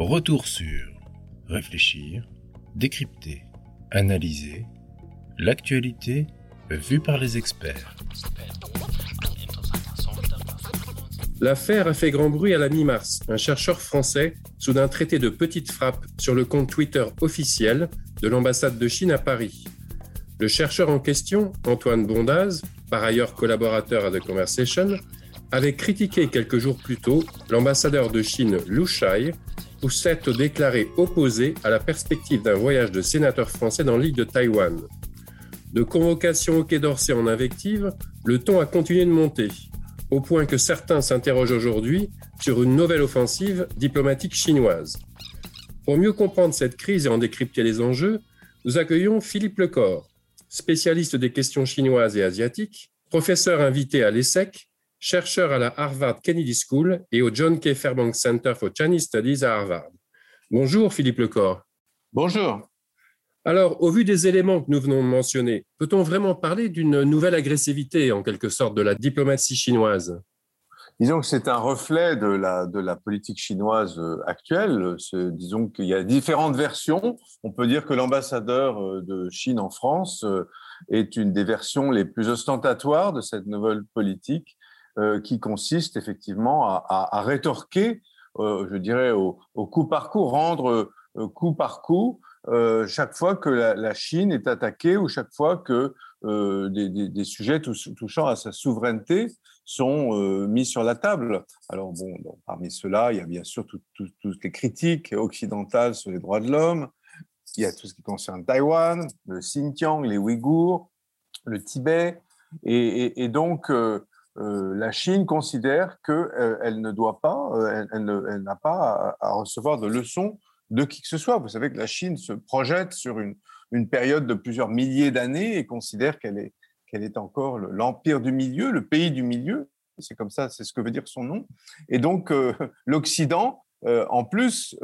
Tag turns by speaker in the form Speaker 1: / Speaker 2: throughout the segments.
Speaker 1: Retour sur réfléchir, décrypter, analyser l'actualité vue par les experts.
Speaker 2: L'affaire a fait grand bruit à la mi-mars. Un chercheur français, soudain traité de petite frappe sur le compte Twitter officiel de l'ambassade de Chine à Paris. Le chercheur en question, Antoine Bondaz, par ailleurs collaborateur à The Conversation, avait critiqué quelques jours plus tôt l'ambassadeur de Chine Lu Shai pour s'être déclaré opposé à la perspective d'un voyage de sénateur français dans l'île de Taïwan. De convocation au Quai d'Orsay en invective, le ton a continué de monter, au point que certains s'interrogent aujourd'hui sur une nouvelle offensive diplomatique chinoise. Pour mieux comprendre cette crise et en décrypter les enjeux, nous accueillons Philippe Lecor, spécialiste des questions chinoises et asiatiques, professeur invité à l'ESSEC chercheur à la Harvard Kennedy School et au John K. Fairbanks Center for Chinese Studies à Harvard. Bonjour Philippe Lecor.
Speaker 3: Bonjour.
Speaker 2: Alors, au vu des éléments que nous venons de mentionner, peut-on vraiment parler d'une nouvelle agressivité, en quelque sorte, de la diplomatie chinoise?
Speaker 3: Disons que c'est un reflet de la, de la politique chinoise actuelle. Disons qu'il y a différentes versions. On peut dire que l'ambassadeur de Chine en France est une des versions les plus ostentatoires de cette nouvelle politique euh, qui consiste effectivement à, rétorquer, euh, je dirais, au, coup par coup, rendre euh, coup par coup chaque fois que la, Chine est attaquée ou chaque fois que des, sujets touchant à sa souveraineté sont mis sur la table. Alors bon, parmi ceux-là, il y a bien sûr toutes les critiques occidentales sur les droits de l'homme. Il y a tout ce qui concerne Taïwan, le Xinjiang, les Ouïghours, le Tibet. Et, donc, euh, la Chine considère qu'elle euh, ne doit pas, euh, elle, n'a pas à, recevoir de leçons de qui que ce soit. Vous savez que la Chine se projette sur une, période de plusieurs milliers d'années et considère qu'elle est, qu'elle est encore l'empire du milieu, le pays du milieu. C'est comme ça, c'est ce que veut dire son nom. Et donc, l'Occident, en plus,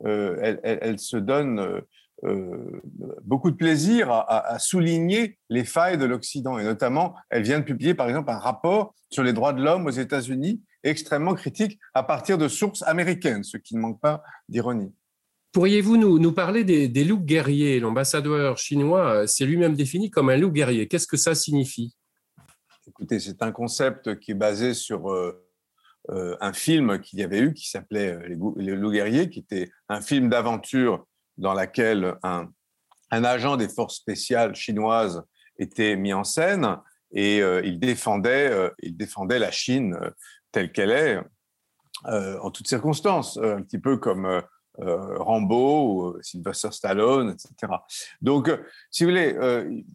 Speaker 3: elle, se donne euh, beaucoup de plaisir à, souligner les failles de l'Occident. Et notamment, elle vient de publier, par exemple, un rapport sur les droits de l'homme aux États-Unis extrêmement critique à partir de sources américaines, ce qui ne manque pas d'ironie.
Speaker 2: Pourriez-vous nous, nous, parler des, loups guerriers? L'ambassadeur chinois euh, s'est lui-même défini comme un loup guerrier. Qu'est-ce que ça signifie?
Speaker 3: Écoutez, c'est un concept qui est basé sur euh, un film qu'il y avait eu qui s'appelait les, loups guerriers, qui était un film d'aventure dans laquelle un, agent des forces spéciales chinoises était mis en scène et euh, il, défendait, euh, il défendait la Chine euh, telle qu'elle est en toutes circonstances, un petit peu comme Rambo, euh, Sylvester Stallone, etc. Donc, euh, si vous voulez,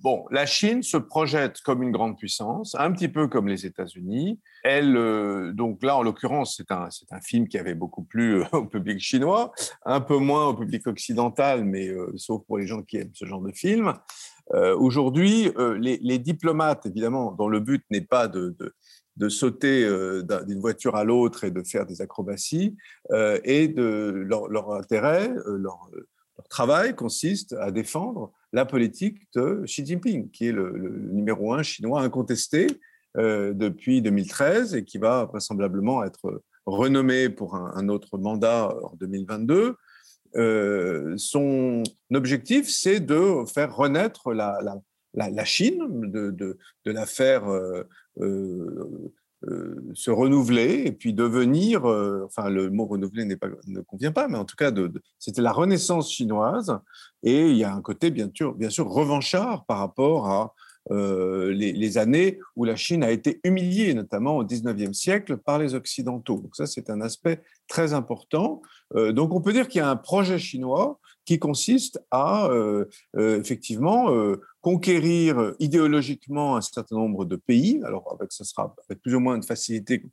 Speaker 3: bon, la Chine se projette comme une grande puissance, un petit peu comme les États-Unis. Elle, donc là, en l'occurrence, c'est un, un film qui avait beaucoup plu au public chinois, un peu moins au public occidental, mais sauf pour les gens qui aiment ce genre de film. Aujourd'hui, les, diplomates, évidemment, dont le but n'est pas de de sauter euh, d'une voiture à l'autre et de faire des acrobaties, euh, et de leur, intérêt, euh, leur, travail consiste à défendre la politique de Xi Jinping, qui est le, numéro un chinois incontesté depuis 2013 et qui va vraisemblablement être renommé pour un, autre mandat en 2022. son objectif, c'est de faire renaître la, la, Chine, de, de, la faire euh, euh, euh, se renouveler et puis devenir, enfin le mot renouveler pas, ne convient pas, mais en tout cas, c'était la renaissance chinoise. Et il y a un côté bien sûr, bien sûr revanchard par rapport à les, années où la Chine a été humiliée, notamment au 19e siècle, par les Occidentaux. Donc ça, c'est un aspect très important. donc on peut dire qu'il y a un projet chinois qui consiste à effectivement conquérir idéologiquement un certain nombre de pays. Alors, avec, ce sera avec plus ou moins de facilité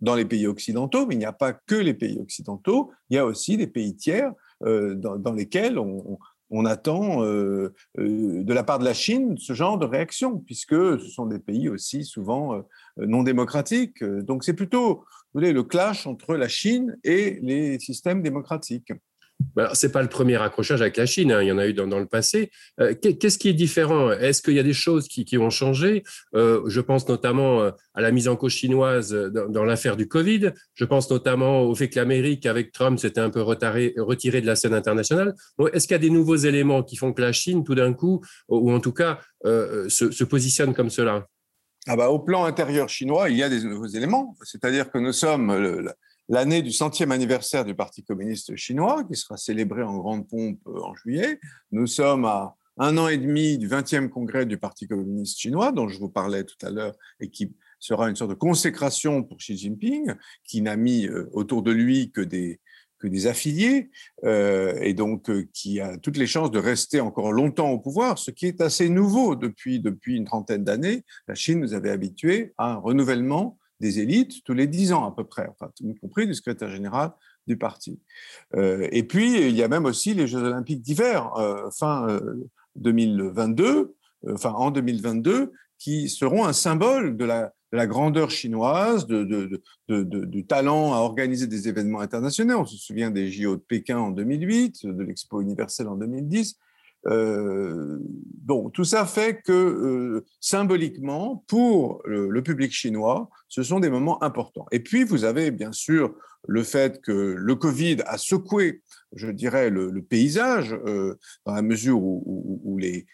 Speaker 3: dans les pays occidentaux, mais il n'y a pas que les pays occidentaux, il y a aussi des pays tiers euh, dans, lesquels on, attend euh, euh, de la part de la Chine ce genre de réaction, puisque ce sont des pays aussi souvent non démocratiques. Donc c'est plutôt vous voulez, le clash entre la Chine et les systèmes démocratiques.
Speaker 2: Bah, Ce n'est pas le premier accrochage avec la Chine, hein, il y en a eu dans, le passé. Euh, qu'est-ce qui est différent? Est-ce qu'il y a des choses qui, ont changé? Euh, Je pense notamment euh, à la mise en cause chinoise dans, l'affaire du Covid. Je pense notamment au fait que l'Amérique, avec Trump, s'était un peu retirée de la scène internationale. Est-ce qu'il y a des nouveaux éléments qui font que la Chine, tout d'un coup, ou en tout cas, se, positionne comme cela?
Speaker 3: Ah bah, au plan intérieur chinois, il y a des nouveaux éléments. C'est-à-dire que nous sommes l'année du centième anniversaire du Parti communiste chinois, qui sera célébré en grande pompe euh, en juillet. Nous sommes à un an et demi du 20e congrès du Parti communiste chinois, dont je vous parlais tout à l'heure, et qui sera une sorte de consécration pour Xi Jinping, qui n'a mis euh, autour de lui que des, que des affiliés, euh, et donc qui a toutes les chances de rester encore longtemps au pouvoir, ce qui est assez nouveau depuis, depuis une trentaine d'années. La Chine nous avait habitués à un renouvellement des élites tous les dix ans à peu près, enfin, y compris du secrétaire général du parti. Euh, et puis, il y a même aussi les Jeux olympiques d'hiver, euh, fin 2022, euh, enfin en 2022, qui seront un symbole de la, de la grandeur chinoise, de, de, du talent à organiser des événements internationaux. On se souvient des JO de Pékin en 2008, de l'Expo universelle en 2010. Euh, bon, tout ça fait que euh, symboliquement, pour le, public chinois, ce sont des moments importants. Et puis, vous avez bien sûr le fait que le Covid a secoué, je dirais, le, paysage, euh, dans la mesure où, les,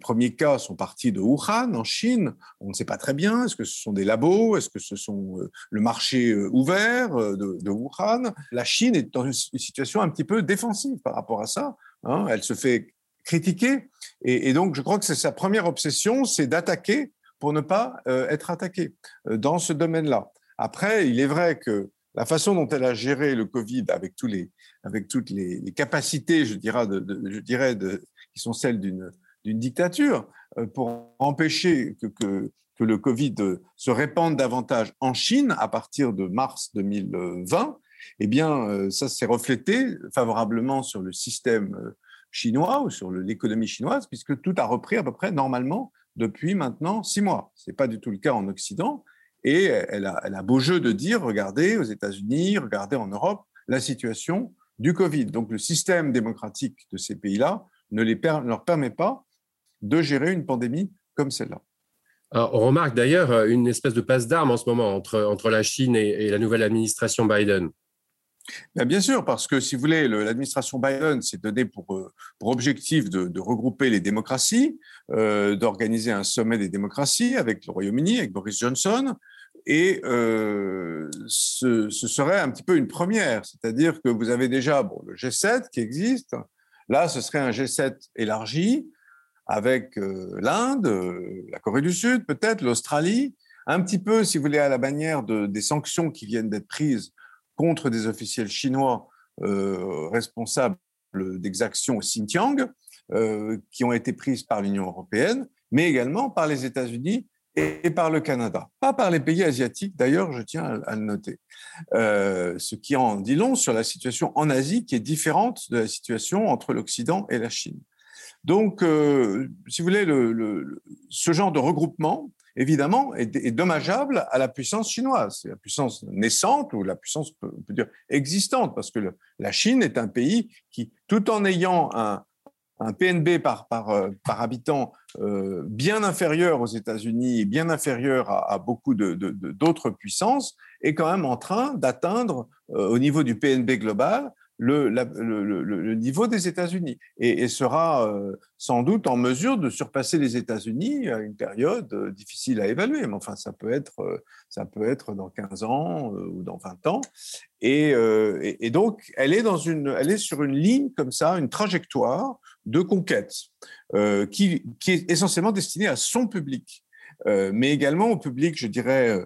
Speaker 3: premiers cas sont partis de Wuhan, en Chine. On ne sait pas très bien. Est-ce que ce sont des labos Est-ce que ce sont le marché ouvert de, de, Wuhan? La Chine est dans une situation un petit peu défensive par rapport à ça. Hein. Elle se fait critiquer. Et, donc, je crois que c'est sa première obsession, c'est d'attaquer pour ne pas euh, être attaqué euh, dans ce domaine-là. Après, il est vrai que la façon dont elle a géré le Covid avec, tous les, avec toutes les, capacités, je dirais, je dirais qui sont celles d'une dictature, euh, pour empêcher que, que, le Covid se répande davantage en Chine à partir de mars 2020, eh bien, ça s'est reflété favorablement sur le système chinois ou sur l'économie chinoise, puisque tout a repris à peu près normalement depuis maintenant six mois. Ce n'est pas du tout le cas en Occident. Et elle a, beau jeu de dire, regardez aux États-Unis, regardez en Europe, la situation du Covid. Donc le système démocratique de ces pays-là ne, leur permet pas de gérer une pandémie comme celle-là.
Speaker 2: On remarque d'ailleurs une espèce de passe d'armes en ce moment entre la Chine et la nouvelle administration Biden.
Speaker 3: Ben, bien sûr, parce que si vous voulez, l'administration Biden s'est donné pour, euh, objectif de, regrouper les démocraties, euh, d'organiser un sommet des démocraties avec le Royaume-Uni, avec Boris Johnson, et euh, ce, serait un petit peu une première, c'est-à-dire que vous avez déjà le G7 qui existe, là ce serait un G7 élargi avec l'Inde, la Corée du Sud peut-être, l'Australie, un petit peu, si vous voulez, à la manière de, des sanctions qui viennent d'être prises contre des officiels chinois euh, responsables d'exactions au Xinjiang, euh, qui ont été prises par l'Union européenne, mais également par les États-Unis et par le Canada. Pas par les pays asiatiques, d'ailleurs, je tiens à, le noter. Euh, ce qui en dit long sur la situation en Asie, qui est différente de la situation entre l'Occident et la Chine. Donc, si vous voulez, le, ce genre de regroupement évidemment, est, dommageable à la puissance chinoise, la puissance naissante ou la puissance, peut dire, existante, parce que la Chine est un pays qui, tout en ayant un, PNB euh, par habitant euh, bien inférieur aux États-Unis et bien inférieur à, beaucoup d'autres puissances, est quand même en train d'atteindre, euh, au niveau du PNB global, le, niveau des États-Unis et, sera euh, sans doute en mesure de surpasser les États-Unis à une période euh, difficile à évaluer. Mais enfin, ça peut être, euh, ça peut être dans 15 ans ou dans 20 ans. Et, et, donc, elle est, dans une, elle est sur une ligne comme ça, une trajectoire de conquête qui, qui, est essentiellement destinée à son public, mais également au public, je dirais,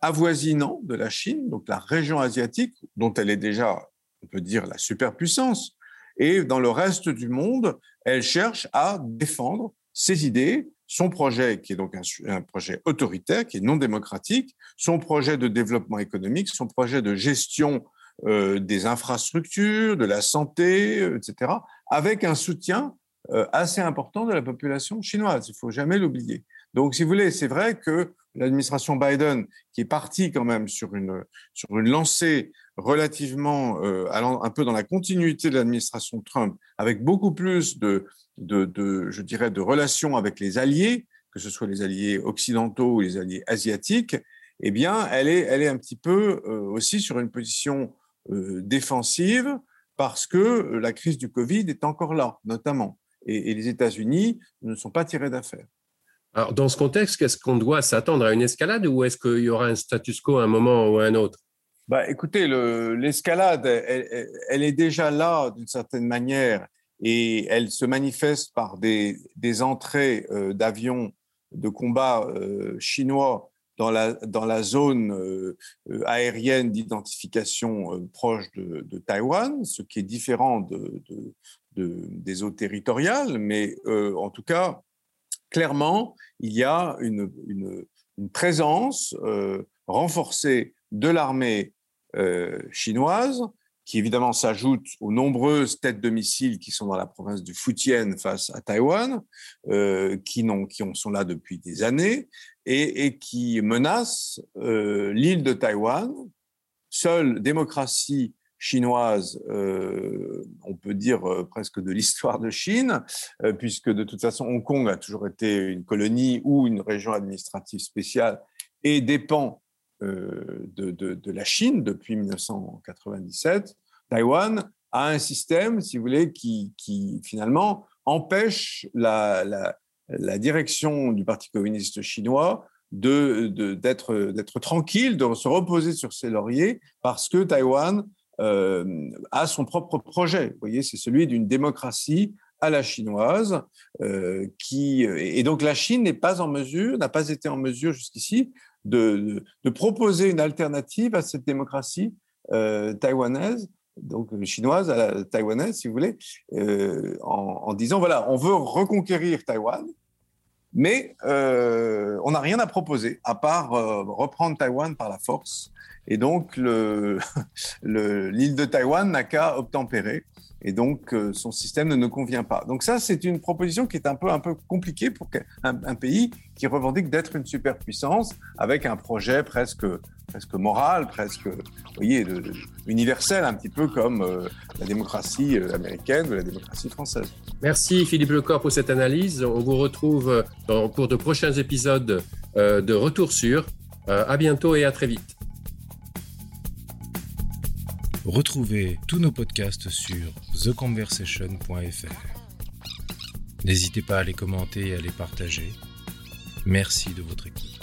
Speaker 3: avoisinant de la Chine, donc la région asiatique, dont elle est déjà on peut dire la superpuissance. Et dans le reste du monde, elle cherche à défendre ses idées, son projet, qui est donc un, projet autoritaire, qui est non démocratique, son projet de développement économique, son projet de gestion euh, des infrastructures, de la santé, euh, etc., avec un soutien euh, assez important de la population chinoise. Il faut jamais l'oublier. Donc, si vous voulez, c'est vrai que l'administration Biden, qui est partie quand même sur une, sur une lancée relativement allant un peu dans la continuité de l'administration Trump, avec beaucoup plus de, de, je dirais, de relations avec les alliés, que ce soit les alliés occidentaux ou les alliés asiatiques, eh bien, elle est, elle est un petit peu aussi sur une position défensive parce que la crise du Covid est encore là, notamment. Et, et les États-Unis ne sont pas tirés d'affaire.
Speaker 2: Dans ce contexte, quest ce qu'on doit s'attendre à une escalade ou est-ce qu'il y aura un status quo à un moment ou à un autre?
Speaker 3: Bah, Écoutez, l'escalade, elle, est déjà là d'une certaine manière et elle se manifeste par des, entrées euh, d'avions de combat euh, chinois dans la, dans la zone euh, aérienne d'identification proche de, Taïwan, ce qui est différent de, de, des eaux territoriales, mais en tout cas, clairement, il y a une, présence euh, renforcée de l'armée euh, chinoise, qui évidemment s'ajoute aux nombreuses têtes de missiles qui sont dans la province du Fujian face à Taïwan, euh, qui, qui sont là depuis des années, et, et qui menacent l'île de Taïwan, seule démocratie chinoise, euh, on peut dire euh, presque de l'histoire de Chine, euh, puisque de toute façon Hong Kong a toujours été une colonie ou une région administrative spéciale et dépend de, la Chine depuis 1997. Taïwan a un système, si vous voulez, qui, finalement empêche la, la, direction du Parti communiste chinois d'être de, d'être tranquille, de se reposer sur ses lauriers, parce que Taïwan euh, a son propre projet. Vous voyez, c'est celui d'une démocratie à la chinoise, euh, qui et donc la Chine n'est pas en mesure, n'a pas été en mesure jusqu'ici de, proposer une alternative à cette démocratie euh, taïwanaise, donc chinoise à la taïwanaise, si vous voulez, euh, en, en, disant voilà, on veut reconquérir Taïwan, mais euh, on n'a rien à proposer à part euh, reprendre Taïwan par la force. Et donc, l'île de Taïwan n'a qu'à obtempérer. Et donc, euh, son système ne nous convient pas. Donc ça, c'est une proposition qui est un peu, un peu compliquée pour un, un pays qui revendique d'être une superpuissance avec un projet presque, presque moral, presque, vous voyez, universel, un petit peu comme euh, la démocratie euh, américaine ou la démocratie française.
Speaker 2: Merci Philippe Lecor pour cette analyse. On vous retrouve dans, pour de prochains épisodes de Retour sur. à bientôt et à très vite.
Speaker 1: Retrouvez tous nos podcasts sur theconversation.fr. N'hésitez pas à les commenter et à les partager. Merci de votre écoute.